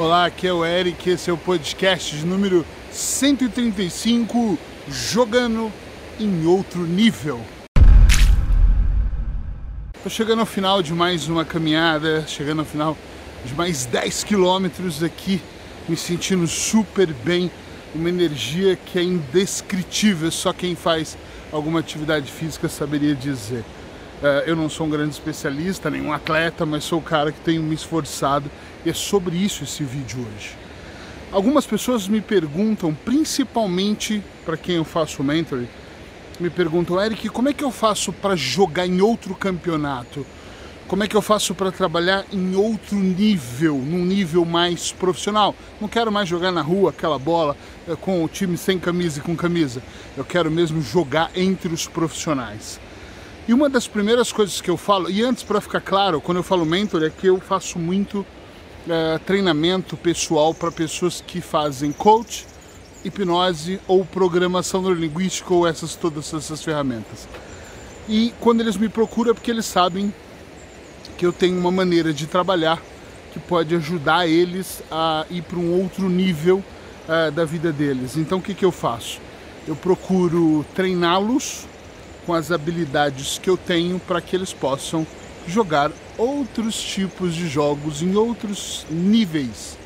Olá, aqui é o Eric, esse é o podcast de número 135, Jogando em Outro Nível. Estou chegando ao final de mais uma caminhada, chegando ao final de mais 10 quilômetros aqui, me sentindo super bem, uma energia que é indescritível, só quem faz alguma atividade física saberia dizer. Uh, eu não sou um grande especialista, nenhum atleta, mas sou o cara que tenho me esforçado e é sobre isso esse vídeo hoje. Algumas pessoas me perguntam, principalmente para quem eu faço mentoring, me perguntam, Eric, como é que eu faço para jogar em outro campeonato? Como é que eu faço para trabalhar em outro nível, num nível mais profissional? Não quero mais jogar na rua aquela bola eh, com o time sem camisa e com camisa. Eu quero mesmo jogar entre os profissionais. E uma das primeiras coisas que eu falo, e antes para ficar claro, quando eu falo mentor, é que eu faço muito é, treinamento pessoal para pessoas que fazem coach, hipnose ou programação neurolinguística ou essas todas essas ferramentas. E quando eles me procuram é porque eles sabem que eu tenho uma maneira de trabalhar que pode ajudar eles a ir para um outro nível uh, da vida deles. Então o que, que eu faço? Eu procuro treiná-los com as habilidades que eu tenho para que eles possam jogar outros tipos de jogos em outros níveis.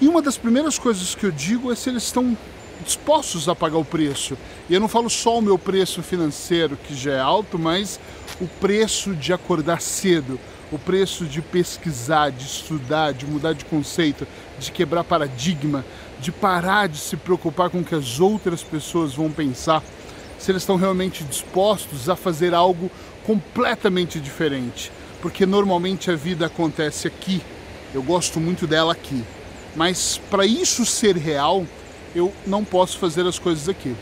E uma das primeiras coisas que eu digo é se eles estão dispostos a pagar o preço. E eu não falo só o meu preço financeiro, que já é alto, mas o preço de acordar cedo, o preço de pesquisar, de estudar, de mudar de conceito, de quebrar paradigma, de parar de se preocupar com o que as outras pessoas vão pensar se eles estão realmente dispostos a fazer algo completamente diferente. Porque normalmente a vida acontece aqui, eu gosto muito dela aqui. Mas para isso ser real, eu não posso fazer as coisas aqui.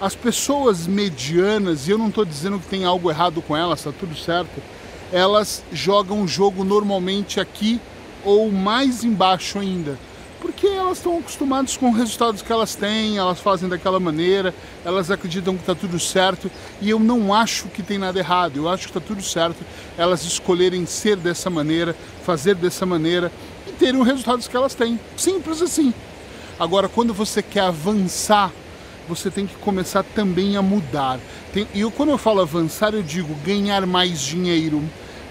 As pessoas medianas, e eu não estou dizendo que tem algo errado com elas, está tudo certo, elas jogam o jogo normalmente aqui ou mais embaixo ainda porque elas estão acostumadas com os resultados que elas têm, elas fazem daquela maneira, elas acreditam que está tudo certo e eu não acho que tem nada errado, eu acho que está tudo certo elas escolherem ser dessa maneira, fazer dessa maneira e terem os resultados que elas têm. Simples assim. Agora, quando você quer avançar, você tem que começar também a mudar. E eu, quando eu falo avançar, eu digo ganhar mais dinheiro,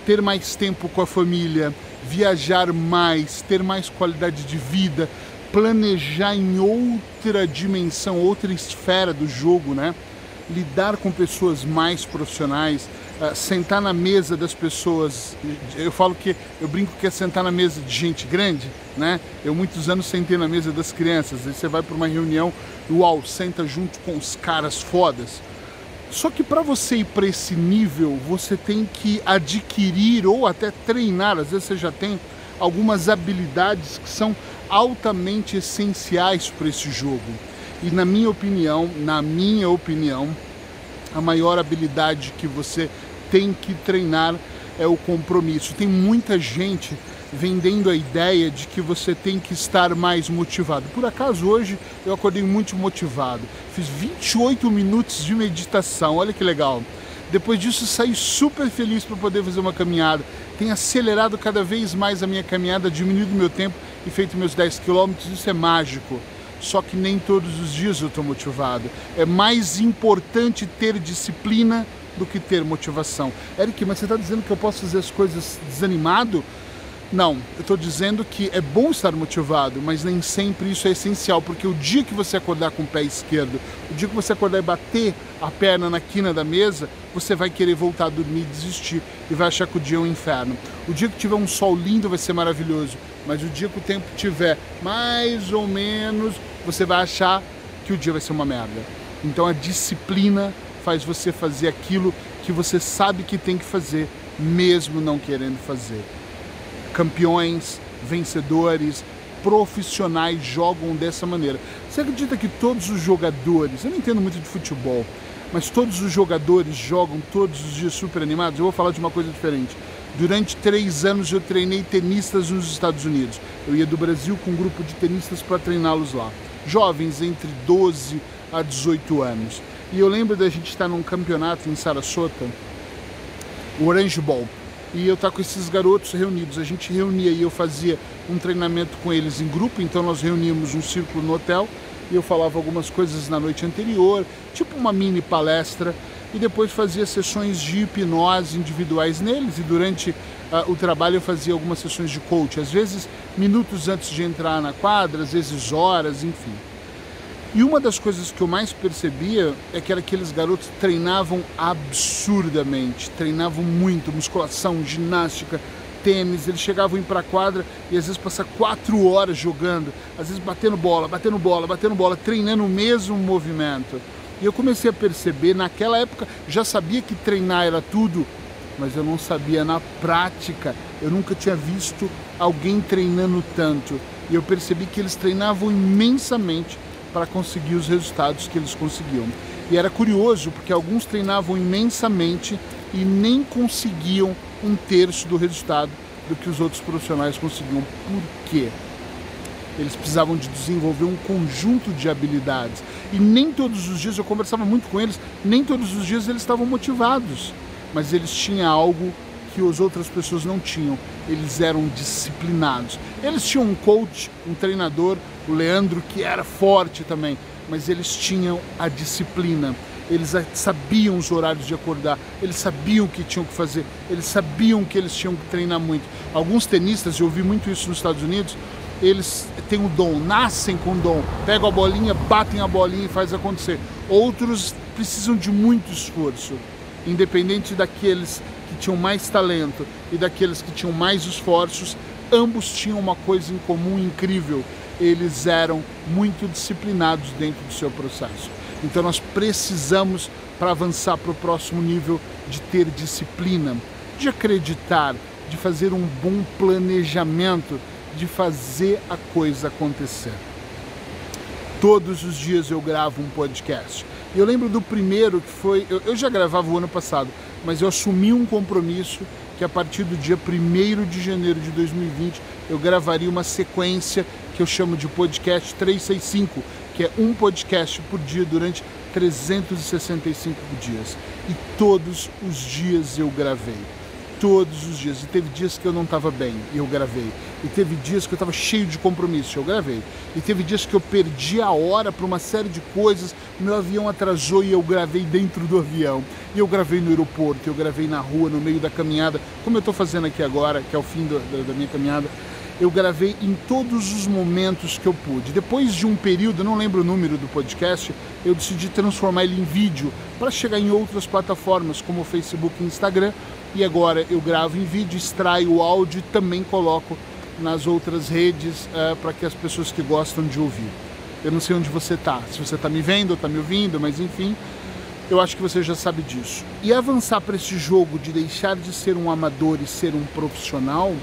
ter mais tempo com a família, viajar mais, ter mais qualidade de vida, planejar em outra dimensão, outra esfera do jogo, né? Lidar com pessoas mais profissionais, uh, sentar na mesa das pessoas. Eu falo que eu brinco que é sentar na mesa de gente grande, né? Eu muitos anos sentei na mesa das crianças. Aí você vai para uma reunião, uau, senta junto com os caras fodas só que para você ir para esse nível, você tem que adquirir ou até treinar, às vezes você já tem algumas habilidades que são altamente essenciais para esse jogo. E na minha opinião, na minha opinião, a maior habilidade que você tem que treinar é o compromisso. Tem muita gente vendendo a ideia de que você tem que estar mais motivado. Por acaso hoje eu acordei muito motivado. Fiz 28 minutos de meditação, olha que legal. Depois disso saí super feliz para poder fazer uma caminhada. Tenho acelerado cada vez mais a minha caminhada, diminuído meu tempo e feito meus 10 quilômetros. Isso é mágico. Só que nem todos os dias eu estou motivado. É mais importante ter disciplina do que ter motivação. Eric, mas você está dizendo que eu posso fazer as coisas desanimado? Não, eu estou dizendo que é bom estar motivado, mas nem sempre isso é essencial, porque o dia que você acordar com o pé esquerdo, o dia que você acordar e bater a perna na quina da mesa, você vai querer voltar a dormir e desistir e vai achar que o dia é um inferno. O dia que tiver um sol lindo vai ser maravilhoso, mas o dia que o tempo tiver mais ou menos, você vai achar que o dia vai ser uma merda. Então a disciplina faz você fazer aquilo que você sabe que tem que fazer, mesmo não querendo fazer campeões, vencedores, profissionais jogam dessa maneira. Você acredita que todos os jogadores, eu não entendo muito de futebol, mas todos os jogadores jogam todos os dias super animados? Eu vou falar de uma coisa diferente. Durante três anos eu treinei tenistas nos Estados Unidos. Eu ia do Brasil com um grupo de tenistas para treiná-los lá. Jovens entre 12 a 18 anos. E eu lembro da gente estar num campeonato em Sarasota, o Orange Bowl e eu estar com esses garotos reunidos. A gente reunia e eu fazia um treinamento com eles em grupo, então nós reuníamos um círculo no hotel e eu falava algumas coisas na noite anterior, tipo uma mini palestra, e depois fazia sessões de hipnose individuais neles e durante uh, o trabalho eu fazia algumas sessões de coach, às vezes minutos antes de entrar na quadra, às vezes horas, enfim. E uma das coisas que eu mais percebia é que era aqueles garotos treinavam absurdamente, treinavam muito, musculação, ginástica, tênis, eles chegavam para a quadra e às vezes passar quatro horas jogando, às vezes batendo bola, batendo bola, batendo bola, treinando o mesmo movimento. E eu comecei a perceber, naquela época já sabia que treinar era tudo, mas eu não sabia na prática. Eu nunca tinha visto alguém treinando tanto. E eu percebi que eles treinavam imensamente para conseguir os resultados que eles conseguiam. E era curioso porque alguns treinavam imensamente e nem conseguiam um terço do resultado do que os outros profissionais conseguiam. Por quê? Eles precisavam de desenvolver um conjunto de habilidades. E nem todos os dias, eu conversava muito com eles, nem todos os dias eles estavam motivados. Mas eles tinham algo que as outras pessoas não tinham. Eles eram disciplinados. Eles tinham um coach, um treinador, o Leandro, que era forte também, mas eles tinham a disciplina. Eles sabiam os horários de acordar, eles sabiam o que tinham que fazer, eles sabiam que eles tinham que treinar muito. Alguns tenistas, eu ouvi muito isso nos Estados Unidos, eles têm o dom, nascem com o dom, pegam a bolinha, batem a bolinha e faz acontecer. Outros precisam de muito esforço, independente daqueles que tinham mais talento e daqueles que tinham mais esforços, ambos tinham uma coisa em comum incrível, eles eram muito disciplinados dentro do seu processo. Então nós precisamos, para avançar para o próximo nível, de ter disciplina, de acreditar, de fazer um bom planejamento, de fazer a coisa acontecer. Todos os dias eu gravo um podcast. Eu lembro do primeiro que foi. Eu, eu já gravava o ano passado, mas eu assumi um compromisso que a partir do dia 1 de janeiro de 2020 eu gravaria uma sequência que eu chamo de podcast 365, que é um podcast por dia durante 365 dias. E todos os dias eu gravei. Todos os dias. E teve dias que eu não estava bem e eu gravei. E teve dias que eu estava cheio de compromisso, eu gravei. E teve dias que eu perdi a hora para uma série de coisas, meu avião atrasou e eu gravei dentro do avião. E eu gravei no aeroporto, eu gravei na rua, no meio da caminhada, como eu estou fazendo aqui agora, que é o fim do, da, da minha caminhada eu gravei em todos os momentos que eu pude. Depois de um período, não lembro o número do podcast, eu decidi transformar ele em vídeo para chegar em outras plataformas como o Facebook e Instagram. E agora eu gravo em vídeo, extraio o áudio e também coloco nas outras redes uh, para que as pessoas que gostam de ouvir. Eu não sei onde você está, se você está me vendo ou está me ouvindo, mas enfim, eu acho que você já sabe disso. E avançar para esse jogo de deixar de ser um amador e ser um profissional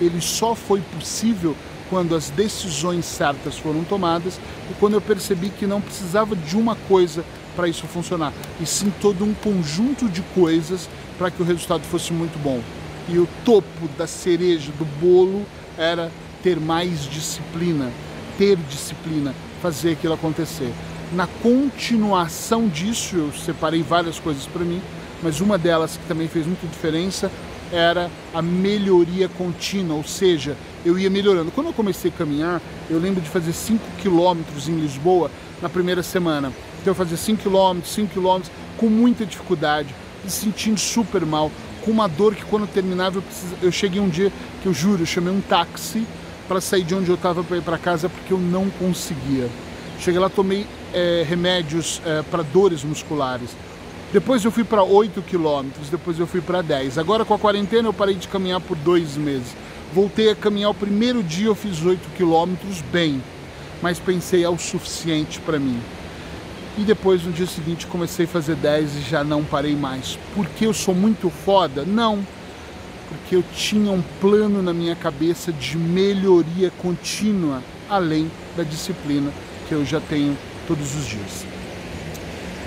ele só foi possível quando as decisões certas foram tomadas e quando eu percebi que não precisava de uma coisa para isso funcionar, e sim todo um conjunto de coisas para que o resultado fosse muito bom. E o topo da cereja do bolo era ter mais disciplina, ter disciplina, fazer aquilo acontecer. Na continuação disso, eu separei várias coisas para mim, mas uma delas que também fez muita diferença era a melhoria contínua, ou seja, eu ia melhorando. Quando eu comecei a caminhar, eu lembro de fazer 5 quilômetros em Lisboa na primeira semana. Então eu fazia 5 quilômetros, 5 quilômetros, com muita dificuldade, me sentindo super mal, com uma dor que quando terminava eu, eu cheguei um dia que eu juro, eu chamei um táxi para sair de onde eu estava para ir para casa porque eu não conseguia. Cheguei lá, tomei é, remédios é, para dores musculares. Depois eu fui para 8 quilômetros, depois eu fui para 10. Agora com a quarentena eu parei de caminhar por dois meses. Voltei a caminhar o primeiro dia, eu fiz 8 quilômetros bem, mas pensei é o suficiente para mim. E depois no dia seguinte comecei a fazer 10 e já não parei mais. Porque eu sou muito foda? Não. Porque eu tinha um plano na minha cabeça de melhoria contínua, além da disciplina que eu já tenho todos os dias.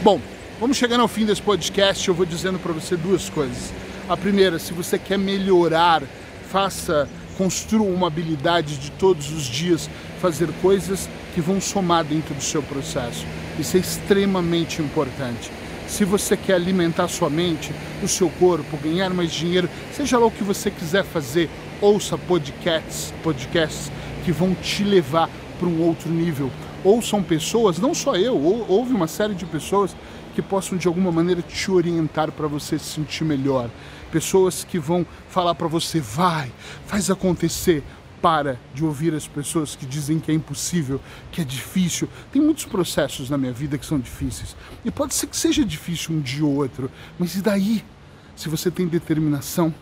Bom, Vamos chegando ao fim desse podcast, eu vou dizendo para você duas coisas. A primeira, se você quer melhorar, faça, construa uma habilidade de todos os dias fazer coisas que vão somar dentro do seu processo. Isso é extremamente importante. Se você quer alimentar sua mente, o seu corpo, ganhar mais dinheiro, seja lá o que você quiser fazer, ouça podcasts, podcasts que vão te levar para um outro nível. Ouçam pessoas, não só eu, houve uma série de pessoas que possam de alguma maneira te orientar para você se sentir melhor. Pessoas que vão falar para você, vai, faz acontecer, para de ouvir as pessoas que dizem que é impossível, que é difícil. Tem muitos processos na minha vida que são difíceis. E pode ser que seja difícil um dia ou outro, mas e daí? Se você tem determinação,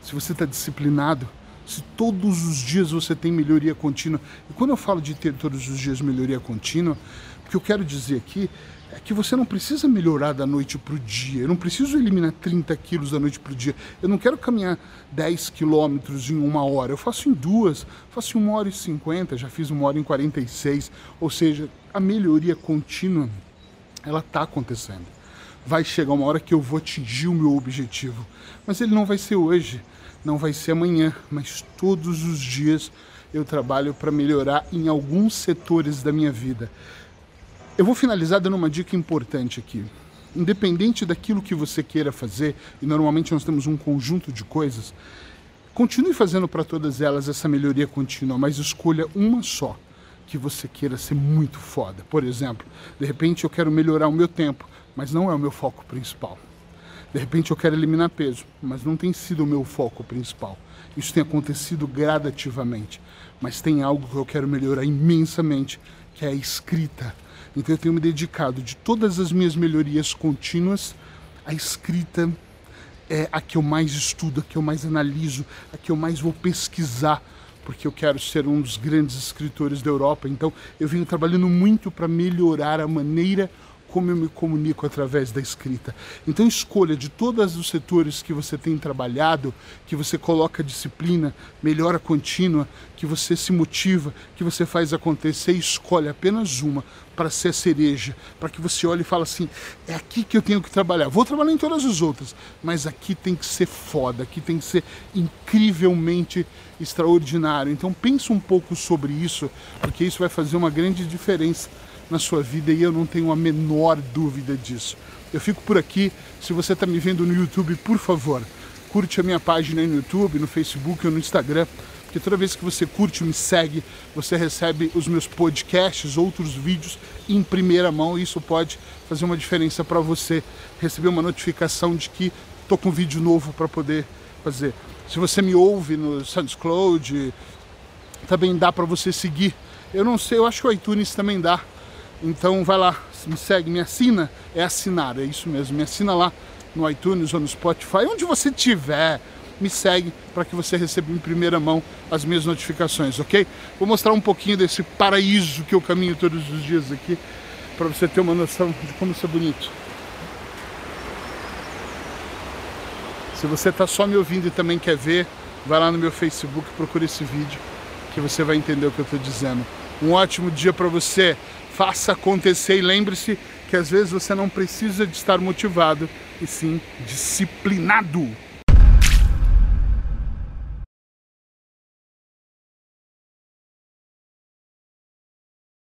se você está disciplinado, se todos os dias você tem melhoria contínua. E quando eu falo de ter todos os dias melhoria contínua, o que eu quero dizer aqui é que você não precisa melhorar da noite para o dia. Eu não preciso eliminar 30 quilos da noite para o dia. Eu não quero caminhar 10 quilômetros em uma hora. Eu faço em duas, faço em uma hora e 50, já fiz uma hora em 46. Ou seja, a melhoria contínua, ela está acontecendo. Vai chegar uma hora que eu vou atingir o meu objetivo. Mas ele não vai ser hoje, não vai ser amanhã, mas todos os dias eu trabalho para melhorar em alguns setores da minha vida. Eu vou finalizar dando uma dica importante aqui. Independente daquilo que você queira fazer, e normalmente nós temos um conjunto de coisas, continue fazendo para todas elas essa melhoria contínua, mas escolha uma só que você queira ser muito foda. Por exemplo, de repente eu quero melhorar o meu tempo, mas não é o meu foco principal. De repente eu quero eliminar peso, mas não tem sido o meu foco principal. Isso tem acontecido gradativamente, mas tem algo que eu quero melhorar imensamente, que é a escrita então eu tenho me dedicado de todas as minhas melhorias contínuas, a escrita é a que eu mais estudo, a que eu mais analiso, a que eu mais vou pesquisar, porque eu quero ser um dos grandes escritores da Europa. Então eu venho trabalhando muito para melhorar a maneira eu me comunico através da escrita. Então escolha de todos os setores que você tem trabalhado, que você coloca disciplina, melhora contínua, que você se motiva, que você faz acontecer, escolhe apenas uma para ser a cereja, para que você olhe e fale assim, é aqui que eu tenho que trabalhar. Vou trabalhar em todas as outras, mas aqui tem que ser foda, aqui tem que ser incrivelmente extraordinário. Então pense um pouco sobre isso, porque isso vai fazer uma grande diferença na sua vida e eu não tenho a menor dúvida disso. Eu fico por aqui. Se você está me vendo no YouTube, por favor, curte a minha página no YouTube, no Facebook ou no Instagram, porque toda vez que você curte, me segue, você recebe os meus podcasts, outros vídeos em primeira mão e isso pode fazer uma diferença para você receber uma notificação de que estou com um vídeo novo para poder fazer. Se você me ouve no SoundCloud, também dá para você seguir. Eu não sei, eu acho que o iTunes também dá então vai lá, me segue, me assina, é assinar, é isso mesmo, me assina lá no iTunes ou no Spotify, onde você tiver, me segue para que você receba em primeira mão as minhas notificações, ok? Vou mostrar um pouquinho desse paraíso que eu caminho todos os dias aqui, para você ter uma noção de como isso é bonito. Se você está só me ouvindo e também quer ver, vai lá no meu Facebook, procure esse vídeo, que você vai entender o que eu estou dizendo. Um ótimo dia para você faça acontecer e lembre-se que às vezes você não precisa de estar motivado, e sim disciplinado.